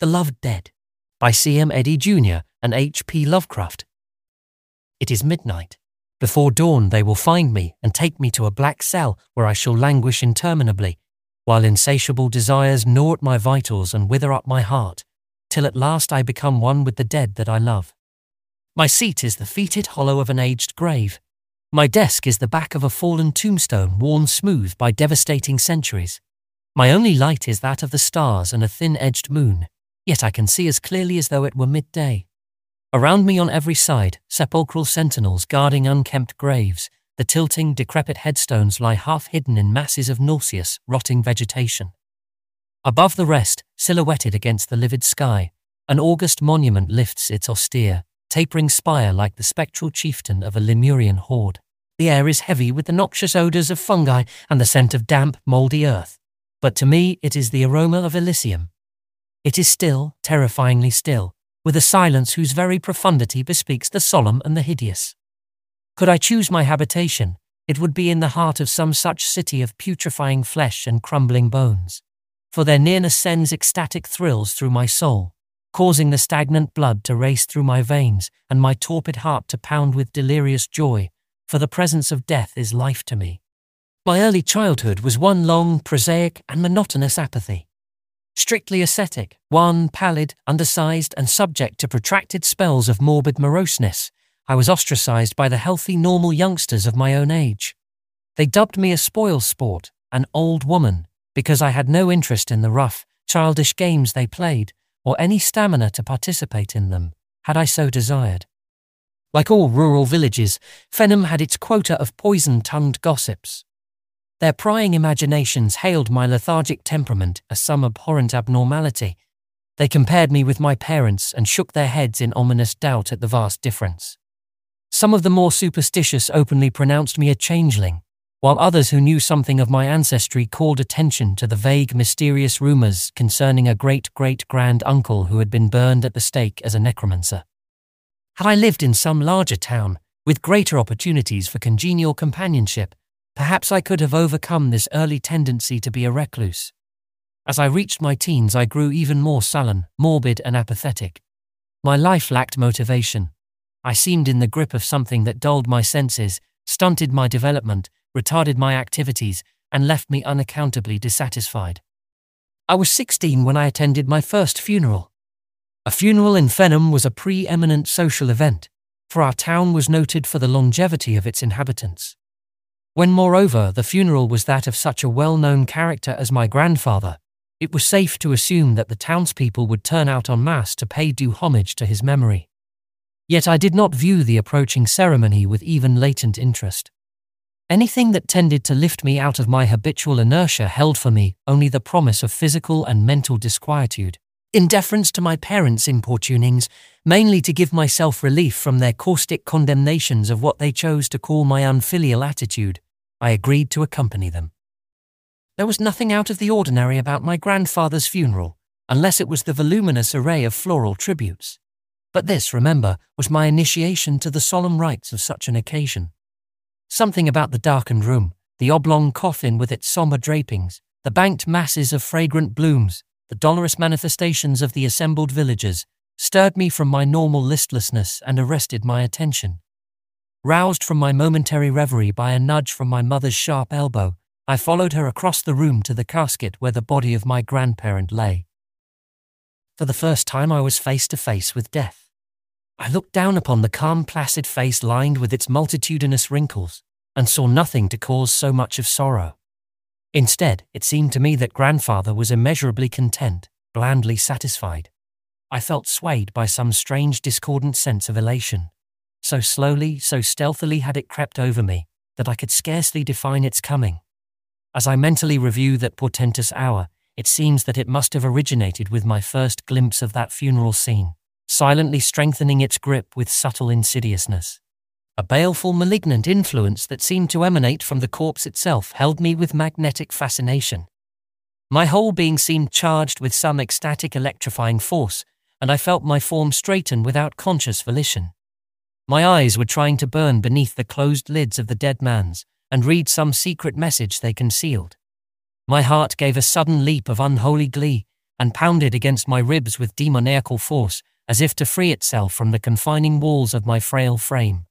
The Loved Dead by C.M. Eddy Jr. and H.P. Lovecraft. It is midnight. Before dawn they will find me and take me to a black cell where I shall languish interminably, while insatiable desires gnaw at my vitals and wither up my heart, till at last I become one with the dead that I love. My seat is the fetid hollow of an aged grave. My desk is the back of a fallen tombstone worn smooth by devastating centuries. My only light is that of the stars and a thin-edged moon yet I can see as clearly as though it were midday. Around me on every side, sepulchral sentinels guarding unkempt graves, the tilting, decrepit headstones lie half hidden in masses of nauseous, rotting vegetation. Above the rest, silhouetted against the livid sky, an august monument lifts its austere, tapering spire like the spectral chieftain of a Lemurian horde. The air is heavy with the noxious odours of fungi and the scent of damp, mouldy earth. But to me, it is the aroma of Elysium, it is still, terrifyingly still, with a silence whose very profundity bespeaks the solemn and the hideous. Could I choose my habitation, it would be in the heart of some such city of putrefying flesh and crumbling bones, for their nearness sends ecstatic thrills through my soul, causing the stagnant blood to race through my veins and my torpid heart to pound with delirious joy, for the presence of death is life to me. My early childhood was one long, prosaic, and monotonous apathy strictly ascetic, wan, pallid, undersized, and subject to protracted spells of morbid moroseness, I was ostracized by the healthy, normal youngsters of my own age. They dubbed me a spoil sport, an old woman, because I had no interest in the rough, childish games they played, or any stamina to participate in them, had I so desired. Like all rural villages, Fenham had its quota of poison-tongued gossips, their prying imaginations hailed my lethargic temperament as some abhorrent abnormality. They compared me with my parents and shook their heads in ominous doubt at the vast difference. Some of the more superstitious openly pronounced me a changeling, while others who knew something of my ancestry called attention to the vague, mysterious rumours concerning a great great grand uncle who had been burned at the stake as a necromancer. Had I lived in some larger town, with greater opportunities for congenial companionship, Perhaps I could have overcome this early tendency to be a recluse. As I reached my teens, I grew even more sullen, morbid, and apathetic. My life lacked motivation. I seemed in the grip of something that dulled my senses, stunted my development, retarded my activities, and left me unaccountably dissatisfied. I was 16 when I attended my first funeral. A funeral in Fenham was a pre-eminent social event, for our town was noted for the longevity of its inhabitants. When, moreover, the funeral was that of such a well known character as my grandfather, it was safe to assume that the townspeople would turn out en masse to pay due homage to his memory. Yet I did not view the approaching ceremony with even latent interest. Anything that tended to lift me out of my habitual inertia held for me only the promise of physical and mental disquietude. In deference to my parents' importunings, mainly to give myself relief from their caustic condemnations of what they chose to call my unfilial attitude, I agreed to accompany them. There was nothing out of the ordinary about my grandfather's funeral, unless it was the voluminous array of floral tributes. But this, remember, was my initiation to the solemn rites of such an occasion. Something about the darkened room, the oblong coffin with its sombre drapings, the banked masses of fragrant blooms, the dolorous manifestations of the assembled villagers, stirred me from my normal listlessness and arrested my attention. Roused from my momentary reverie by a nudge from my mother's sharp elbow, I followed her across the room to the casket where the body of my grandparent lay. For the first time, I was face to face with death. I looked down upon the calm, placid face lined with its multitudinous wrinkles and saw nothing to cause so much of sorrow. Instead, it seemed to me that grandfather was immeasurably content, blandly satisfied. I felt swayed by some strange discordant sense of elation. So slowly, so stealthily had it crept over me that I could scarcely define its coming. As I mentally review that portentous hour, it seems that it must have originated with my first glimpse of that funeral scene, silently strengthening its grip with subtle insidiousness. A baleful, malignant influence that seemed to emanate from the corpse itself held me with magnetic fascination. My whole being seemed charged with some ecstatic electrifying force, and I felt my form straighten without conscious volition. My eyes were trying to burn beneath the closed lids of the dead man's and read some secret message they concealed. My heart gave a sudden leap of unholy glee, and pounded against my ribs with demoniacal force, as if to free itself from the confining walls of my frail frame.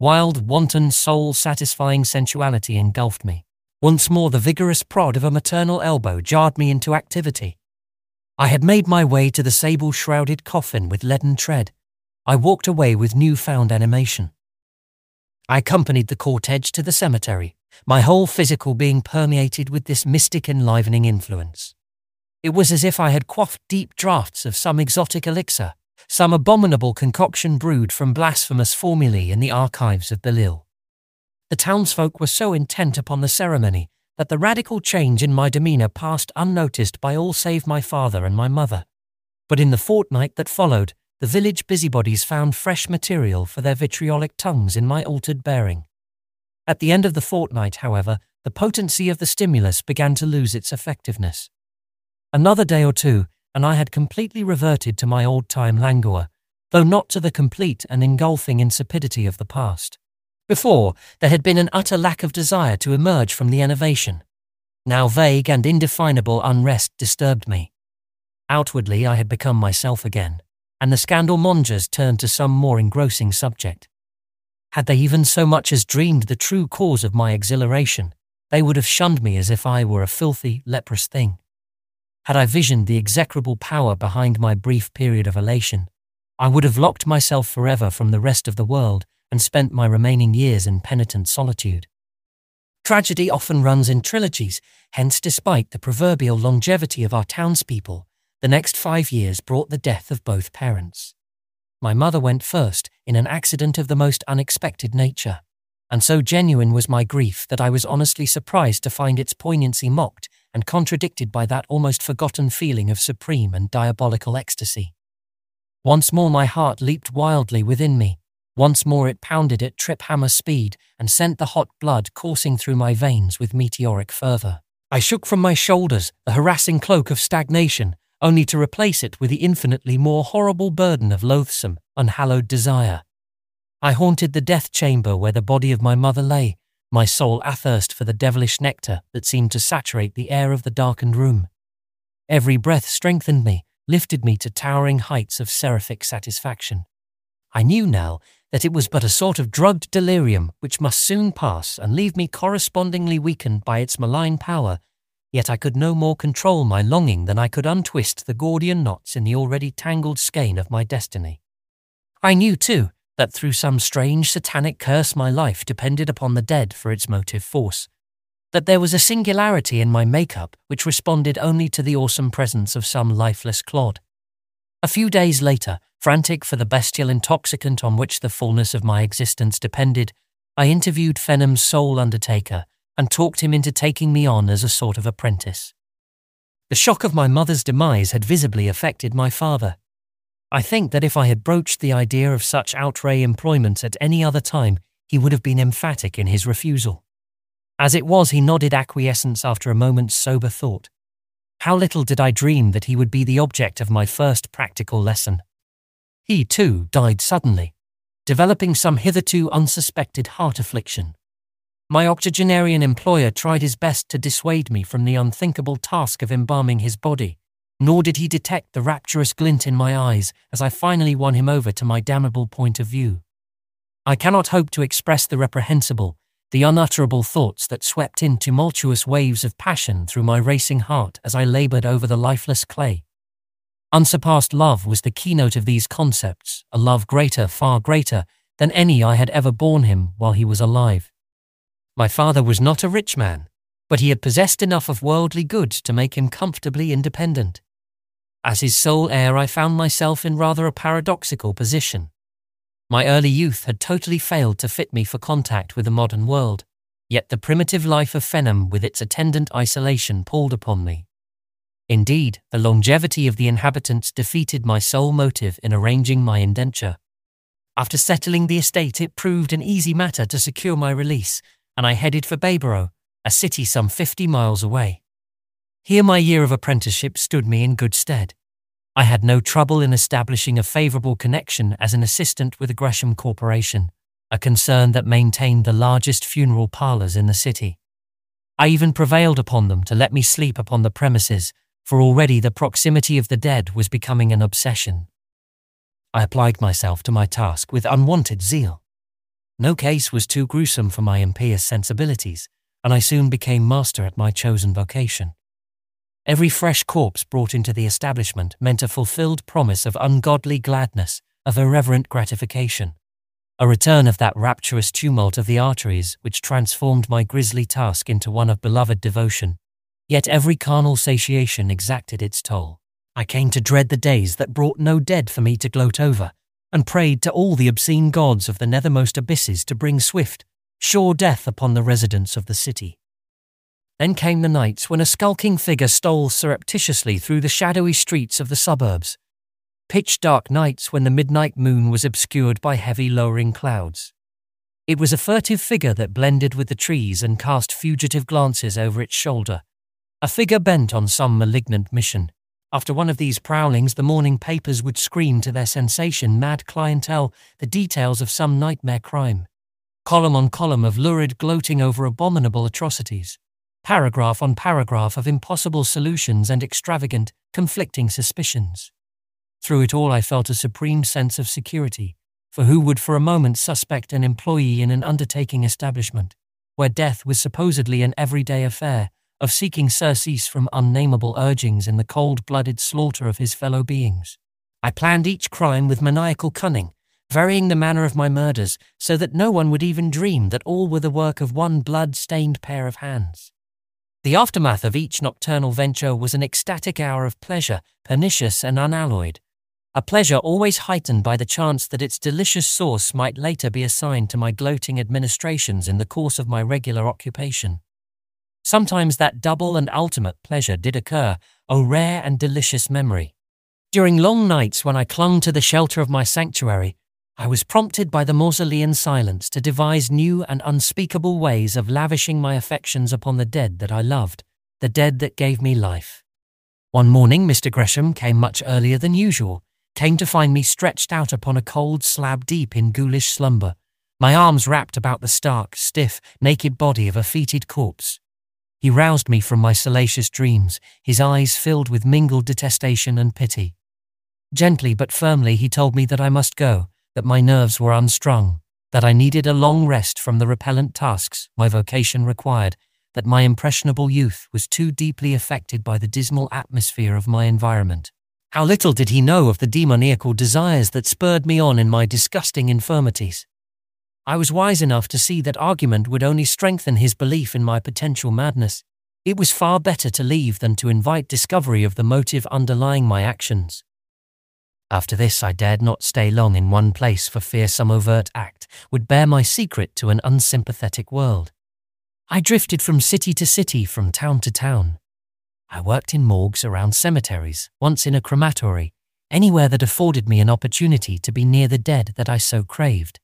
Wild, wanton, soul satisfying sensuality engulfed me. Once more, the vigorous prod of a maternal elbow jarred me into activity. I had made my way to the sable shrouded coffin with leaden tread. I walked away with newfound animation. I accompanied the cortege to the cemetery, my whole physical being permeated with this mystic enlivening influence. It was as if I had quaffed deep draughts of some exotic elixir, some abominable concoction brewed from blasphemous formulae in the archives of Belial. The townsfolk were so intent upon the ceremony that the radical change in my demeanour passed unnoticed by all save my father and my mother. But in the fortnight that followed, the village busybodies found fresh material for their vitriolic tongues in my altered bearing. At the end of the fortnight, however, the potency of the stimulus began to lose its effectiveness. Another day or two, and I had completely reverted to my old time languor, though not to the complete and engulfing insipidity of the past. Before, there had been an utter lack of desire to emerge from the enervation. Now vague and indefinable unrest disturbed me. Outwardly, I had become myself again, and the scandal mongers turned to some more engrossing subject. Had they even so much as dreamed the true cause of my exhilaration, they would have shunned me as if I were a filthy, leprous thing. Had I visioned the execrable power behind my brief period of elation, I would have locked myself forever from the rest of the world and spent my remaining years in penitent solitude. Tragedy often runs in trilogies, hence, despite the proverbial longevity of our townspeople, the next five years brought the death of both parents. My mother went first in an accident of the most unexpected nature, and so genuine was my grief that I was honestly surprised to find its poignancy mocked and contradicted by that almost forgotten feeling of supreme and diabolical ecstasy. Once more my heart leaped wildly within me. Once more it pounded at trip hammer speed and sent the hot blood coursing through my veins with meteoric fervour. I shook from my shoulders the harassing cloak of stagnation only to replace it with the infinitely more horrible burden of loathsome, unhallowed desire. I haunted the death chamber where the body of my mother lay, my soul athirst for the devilish nectar that seemed to saturate the air of the darkened room. Every breath strengthened me, lifted me to towering heights of seraphic satisfaction. I knew now that it was but a sort of drugged delirium which must soon pass and leave me correspondingly weakened by its malign power Yet I could no more control my longing than I could untwist the Gordian knots in the already tangled skein of my destiny. I knew, too, that through some strange satanic curse my life depended upon the dead for its motive force, that there was a singularity in my makeup which responded only to the awesome presence of some lifeless clod. A few days later, frantic for the bestial intoxicant on which the fullness of my existence depended, I interviewed Fenham's sole undertaker and talked him into taking me on as a sort of apprentice. The shock of my mother's demise had visibly affected my father. I think that if I had broached the idea of such outre employment at any other time, he would have been emphatic in his refusal. As it was, he nodded acquiescence after a moment's sober thought. How little did I dream that he would be the object of my first practical lesson. He, too, died suddenly, developing some hitherto unsuspected heart affliction. My octogenarian employer tried his best to dissuade me from the unthinkable task of embalming his body, nor did he detect the rapturous glint in my eyes as I finally won him over to my damnable point of view. I cannot hope to express the reprehensible, the unutterable thoughts that swept in tumultuous waves of passion through my racing heart as I laboured over the lifeless clay. Unsurpassed love was the keynote of these concepts, a love greater, far greater, than any I had ever borne him while he was alive. My father was not a rich man, but he had possessed enough of worldly goods to make him comfortably independent. As his sole heir, I found myself in rather a paradoxical position. My early youth had totally failed to fit me for contact with the modern world, yet the primitive life of Fenham with its attendant isolation palled upon me. Indeed, the longevity of the inhabitants defeated my sole motive in arranging my indenture. After settling the estate, it proved an easy matter to secure my release and I headed for Bayborough, a city some 50 miles away. Here my year of apprenticeship stood me in good stead. I had no trouble in establishing a favourable connection as an assistant with the Gresham Corporation, a concern that maintained the largest funeral parlours in the city. I even prevailed upon them to let me sleep upon the premises, for already the proximity of the dead was becoming an obsession. I applied myself to my task with unwanted zeal. No case was too gruesome for my impious sensibilities, and I soon became master at my chosen vocation. Every fresh corpse brought into the establishment meant a fulfilled promise of ungodly gladness, of irreverent gratification, a return of that rapturous tumult of the arteries which transformed my grisly task into one of beloved devotion. Yet every carnal satiation exacted its toll. I came to dread the days that brought no dead for me to gloat over, and prayed to all the obscene gods of the nethermost abysses to bring swift, sure death upon the residents of the city. Then came the nights when a skulking figure stole surreptitiously through the shadowy streets of the suburbs, pitch dark nights when the midnight moon was obscured by heavy lowering clouds. It was a furtive figure that blended with the trees and cast fugitive glances over its shoulder, a figure bent on some malignant mission. After one of these prowlings, the morning papers would scream to their sensation mad clientele the details of some nightmare crime. Column on column of lurid gloating over abominable atrocities. Paragraph on paragraph of impossible solutions and extravagant, conflicting suspicions. Through it all, I felt a supreme sense of security, for who would for a moment suspect an employee in an undertaking establishment, where death was supposedly an everyday affair, of seeking surcease from unnameable urgings in the cold blooded slaughter of his fellow beings. I planned each crime with maniacal cunning, varying the manner of my murders so that no one would even dream that all were the work of one blood stained pair of hands. The aftermath of each nocturnal venture was an ecstatic hour of pleasure, pernicious and unalloyed. A pleasure always heightened by the chance that its delicious source might later be assigned to my gloating administrations in the course of my regular occupation. Sometimes that double and ultimate pleasure did occur, O rare and delicious memory. During long nights when I clung to the shelter of my sanctuary, I was prompted by the mausolean silence to devise new and unspeakable ways of lavishing my affections upon the dead that I loved, the dead that gave me life. One morning, Mr. Gresham came much earlier than usual, came to find me stretched out upon a cold slab deep in ghoulish slumber, my arms wrapped about the stark, stiff, naked body of a fetid corpse. He roused me from my salacious dreams, his eyes filled with mingled detestation and pity. Gently but firmly he told me that I must go, that my nerves were unstrung, that I needed a long rest from the repellent tasks my vocation required, that my impressionable youth was too deeply affected by the dismal atmosphere of my environment. How little did he know of the demoniacal desires that spurred me on in my disgusting infirmities. I was wise enough to see that argument would only strengthen his belief in my potential madness. It was far better to leave than to invite discovery of the motive underlying my actions. After this, I dared not stay long in one place for fear some overt act would bear my secret to an unsympathetic world. I drifted from city to city, from town to town. I worked in morgues around cemeteries, once in a crematory, anywhere that afforded me an opportunity to be near the dead that I so craved.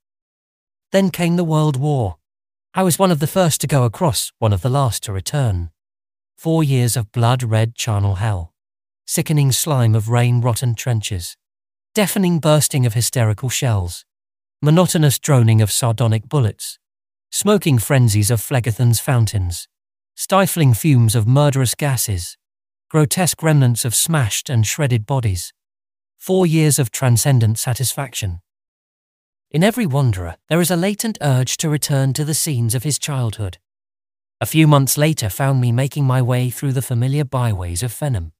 Then came the World War. I was one of the first to go across, one of the last to return. Four years of blood-red charnel hell. Sickening slime of rain-rotten trenches. Deafening bursting of hysterical shells. Monotonous droning of sardonic bullets. Smoking frenzies of Phlegethon's fountains. Stifling fumes of murderous gases. Grotesque remnants of smashed and shredded bodies. Four years of transcendent satisfaction. In every wanderer, there is a latent urge to return to the scenes of his childhood. A few months later found me making my way through the familiar byways of Fenham.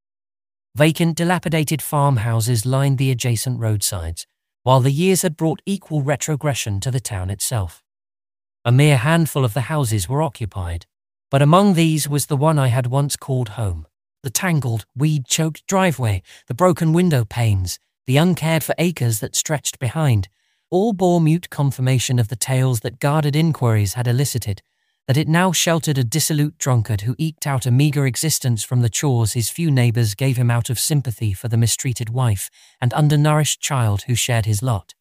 Vacant, dilapidated farmhouses lined the adjacent roadsides, while the years had brought equal retrogression to the town itself. A mere handful of the houses were occupied, but among these was the one I had once called home. The tangled, weed-choked driveway, the broken window panes, the uncared for acres that stretched behind, all bore mute confirmation of the tales that guarded inquiries had elicited, that it now sheltered a dissolute drunkard who eked out a meagre existence from the chores his few neighbours gave him out of sympathy for the mistreated wife and undernourished child who shared his lot.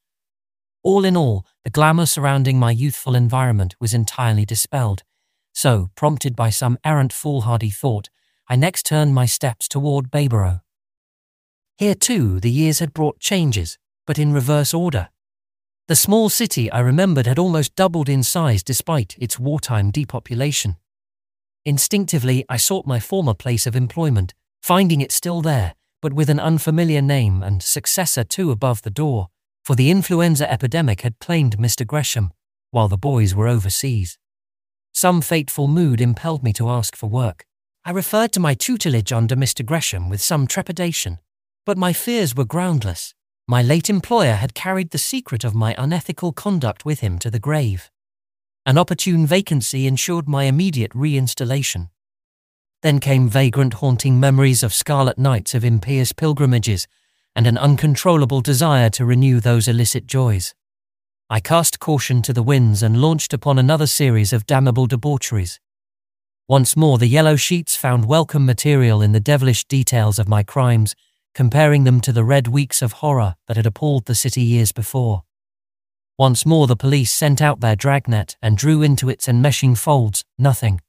All in all, the glamour surrounding my youthful environment was entirely dispelled. So, prompted by some errant foolhardy thought, I next turned my steps toward Bayborough. Here, too, the years had brought changes, but in reverse order. The small city I remembered had almost doubled in size despite its wartime depopulation. Instinctively, I sought my former place of employment, finding it still there, but with an unfamiliar name and successor too above the door, for the influenza epidemic had claimed Mr. Gresham, while the boys were overseas. Some fateful mood impelled me to ask for work. I referred to my tutelage under Mr. Gresham with some trepidation, but my fears were groundless. My late employer had carried the secret of my unethical conduct with him to the grave. An opportune vacancy ensured my immediate reinstallation. Then came vagrant haunting memories of scarlet nights of impious pilgrimages and an uncontrollable desire to renew those illicit joys. I cast caution to the winds and launched upon another series of damnable debaucheries. Once more, the yellow sheets found welcome material in the devilish details of my crimes, comparing them to the red weeks of horror that had appalled the city years before. Once more the police sent out their dragnet and drew into its enmeshing folds nothing.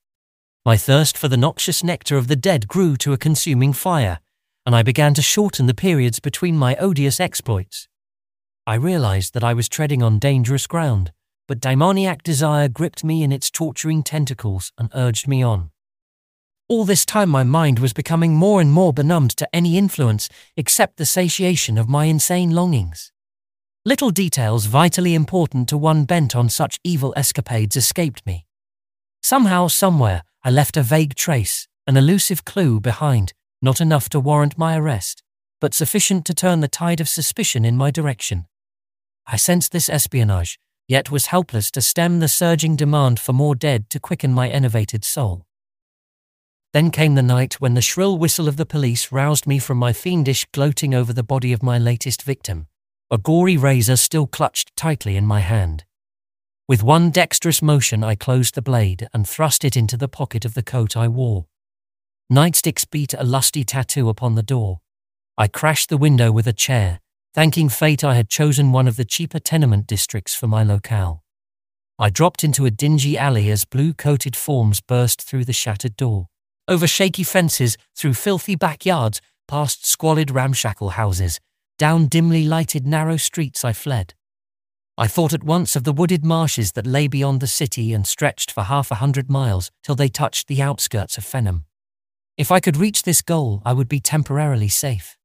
My thirst for the noxious nectar of the dead grew to a consuming fire, and I began to shorten the periods between my odious exploits. I realized that I was treading on dangerous ground, but demoniac desire gripped me in its torturing tentacles and urged me on. All this time my mind was becoming more and more benumbed to any influence except the satiation of my insane longings. Little details vitally important to one bent on such evil escapades escaped me. Somehow, somewhere, I left a vague trace, an elusive clue behind, not enough to warrant my arrest, but sufficient to turn the tide of suspicion in my direction. I sensed this espionage, yet was helpless to stem the surging demand for more dead to quicken my enervated soul. Then came the night when the shrill whistle of the police roused me from my fiendish gloating over the body of my latest victim a gory razor still clutched tightly in my hand. With one dexterous motion, I closed the blade and thrust it into the pocket of the coat I wore. Nightsticks beat a lusty tattoo upon the door. I crashed the window with a chair, thanking fate I had chosen one of the cheaper tenement districts for my locale. I dropped into a dingy alley as blue coated forms burst through the shattered door. Over shaky fences, through filthy backyards, past squalid ramshackle houses, down dimly lighted narrow streets I fled. I thought at once of the wooded marshes that lay beyond the city and stretched for half a hundred miles till they touched the outskirts of Fenham. If I could reach this goal, I would be temporarily safe.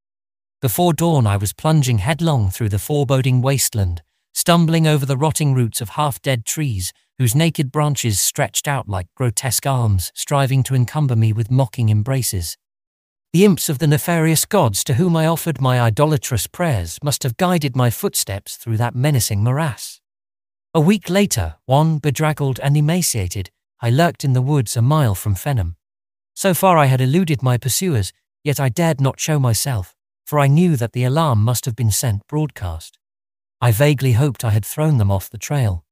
Before dawn, I was plunging headlong through the foreboding wasteland, stumbling over the rotting roots of half dead trees whose naked branches stretched out like grotesque arms, striving to encumber me with mocking embraces. The imps of the nefarious gods to whom I offered my idolatrous prayers must have guided my footsteps through that menacing morass. A week later, wan, bedraggled, and emaciated, I lurked in the woods a mile from Fenham. So far I had eluded my pursuers, yet I dared not show myself, for I knew that the alarm must have been sent broadcast. I vaguely hoped I had thrown them off the trail.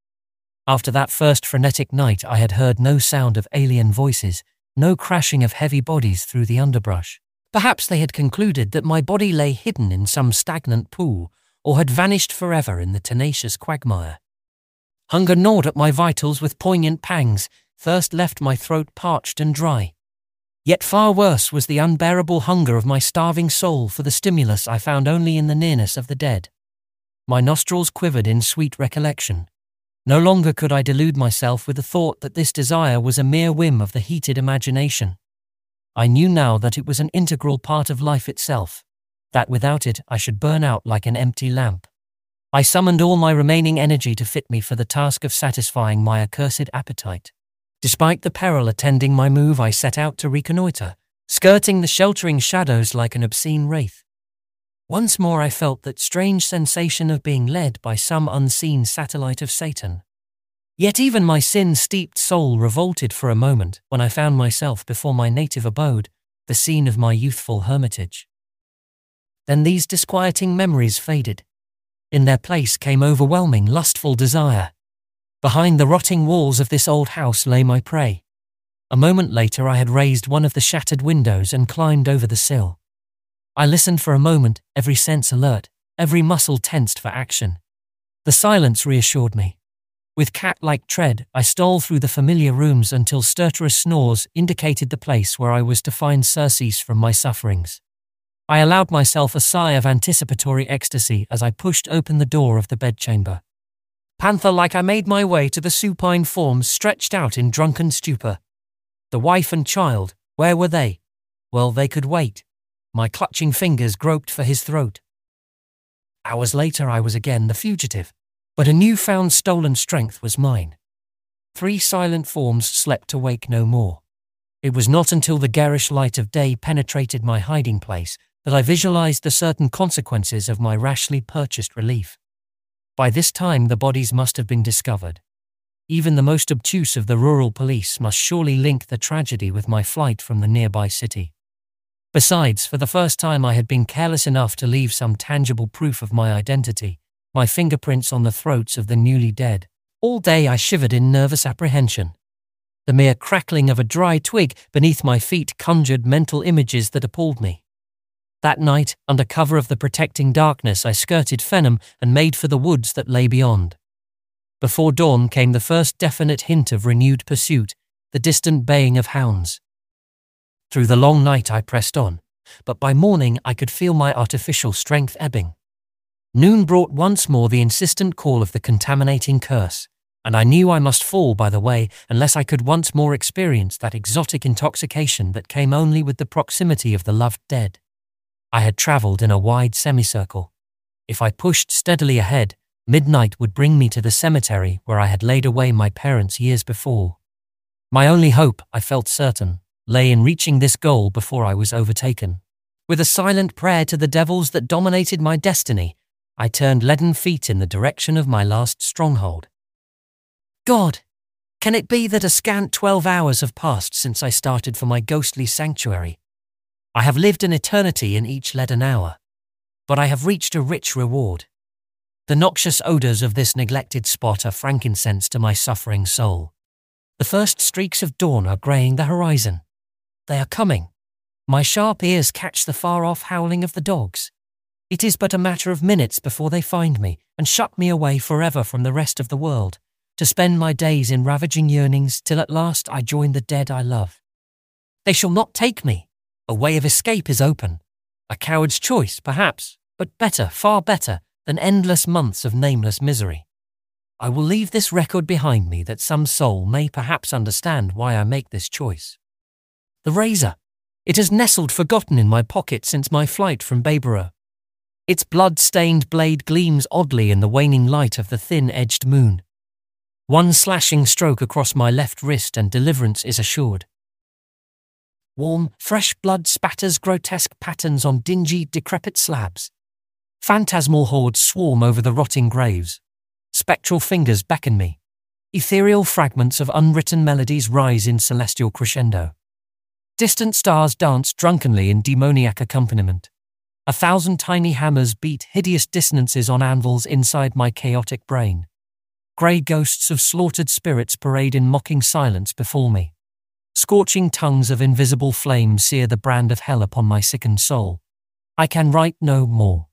After that first frenetic night, I had heard no sound of alien voices, no crashing of heavy bodies through the underbrush. Perhaps they had concluded that my body lay hidden in some stagnant pool or had vanished forever in the tenacious quagmire. Hunger gnawed at my vitals with poignant pangs, thirst left my throat parched and dry. Yet far worse was the unbearable hunger of my starving soul for the stimulus I found only in the nearness of the dead. My nostrils quivered in sweet recollection. No longer could I delude myself with the thought that this desire was a mere whim of the heated imagination. I knew now that it was an integral part of life itself, that without it I should burn out like an empty lamp. I summoned all my remaining energy to fit me for the task of satisfying my accursed appetite. Despite the peril attending my move, I set out to reconnoitre, skirting the sheltering shadows like an obscene wraith. Once more I felt that strange sensation of being led by some unseen satellite of Satan. Yet even my sin steeped soul revolted for a moment when I found myself before my native abode, the scene of my youthful hermitage. Then these disquieting memories faded. In their place came overwhelming, lustful desire. Behind the rotting walls of this old house lay my prey. A moment later, I had raised one of the shattered windows and climbed over the sill. I listened for a moment, every sense alert, every muscle tensed for action. The silence reassured me. With cat-like tread, I stole through the familiar rooms until stertorous snores indicated the place where I was to find surcease from my sufferings. I allowed myself a sigh of anticipatory ecstasy as I pushed open the door of the bedchamber. Panther-like I made my way to the supine forms stretched out in drunken stupor. The wife and child, where were they? Well, they could wait. My clutching fingers groped for his throat. Hours later, I was again the fugitive, but a new-found stolen strength was mine. Three silent forms slept to wake no more. It was not until the garish light of day penetrated my hiding place that I visualized the certain consequences of my rashly purchased relief. By this time, the bodies must have been discovered. Even the most obtuse of the rural police must surely link the tragedy with my flight from the nearby city. Besides, for the first time, I had been careless enough to leave some tangible proof of my identity, my fingerprints on the throats of the newly dead. All day I shivered in nervous apprehension. The mere crackling of a dry twig beneath my feet conjured mental images that appalled me. That night, under cover of the protecting darkness, I skirted Fenham and made for the woods that lay beyond. Before dawn came the first definite hint of renewed pursuit, the distant baying of hounds. Through the long night I pressed on, but by morning I could feel my artificial strength ebbing. Noon brought once more the insistent call of the contaminating curse and I knew I must fall by the way unless I could once more experience that exotic intoxication that came only with the proximity of the loved dead. I had travelled in a wide semicircle. If I pushed steadily ahead, midnight would bring me to the cemetery where I had laid away my parents years before. My only hope, I felt certain, lay in reaching this goal before I was overtaken. With a silent prayer to the devils that dominated my destiny, I turned leaden feet in the direction of my last stronghold. God, can it be that a scant twelve hours have passed since I started for my ghostly sanctuary? I have lived an eternity in each leaden hour, but I have reached a rich reward. The noxious odours of this neglected spot are frankincense to my suffering soul. The first streaks of dawn are greying the horizon. They are coming. My sharp ears catch the far-off howling of the dogs. It is but a matter of minutes before they find me and shut me away forever from the rest of the world to spend my days in ravaging yearnings till at last I join the dead I love. They shall not take me. A way of escape is open. A coward's choice, perhaps, but better, far better, than endless months of nameless misery. I will leave this record behind me that some soul may perhaps understand why I make this choice. The razor. It has nestled forgotten in my pocket since my flight from Bayborough. Its blood-stained blade gleams oddly in the waning light of the thin-edged moon. One slashing stroke across my left wrist and deliverance is assured. Warm, fresh blood spatters grotesque patterns on dingy, decrepit slabs. Phantasmal hordes swarm over the rotting graves. Spectral fingers beckon me. Ethereal fragments of unwritten melodies rise in celestial crescendo. Distant stars dance drunkenly in demoniac accompaniment. A thousand tiny hammers beat hideous dissonances on anvils inside my chaotic brain. Grey ghosts of slaughtered spirits parade in mocking silence before me. Scorching tongues of invisible flame sear the brand of hell upon my sickened soul. I can write no more.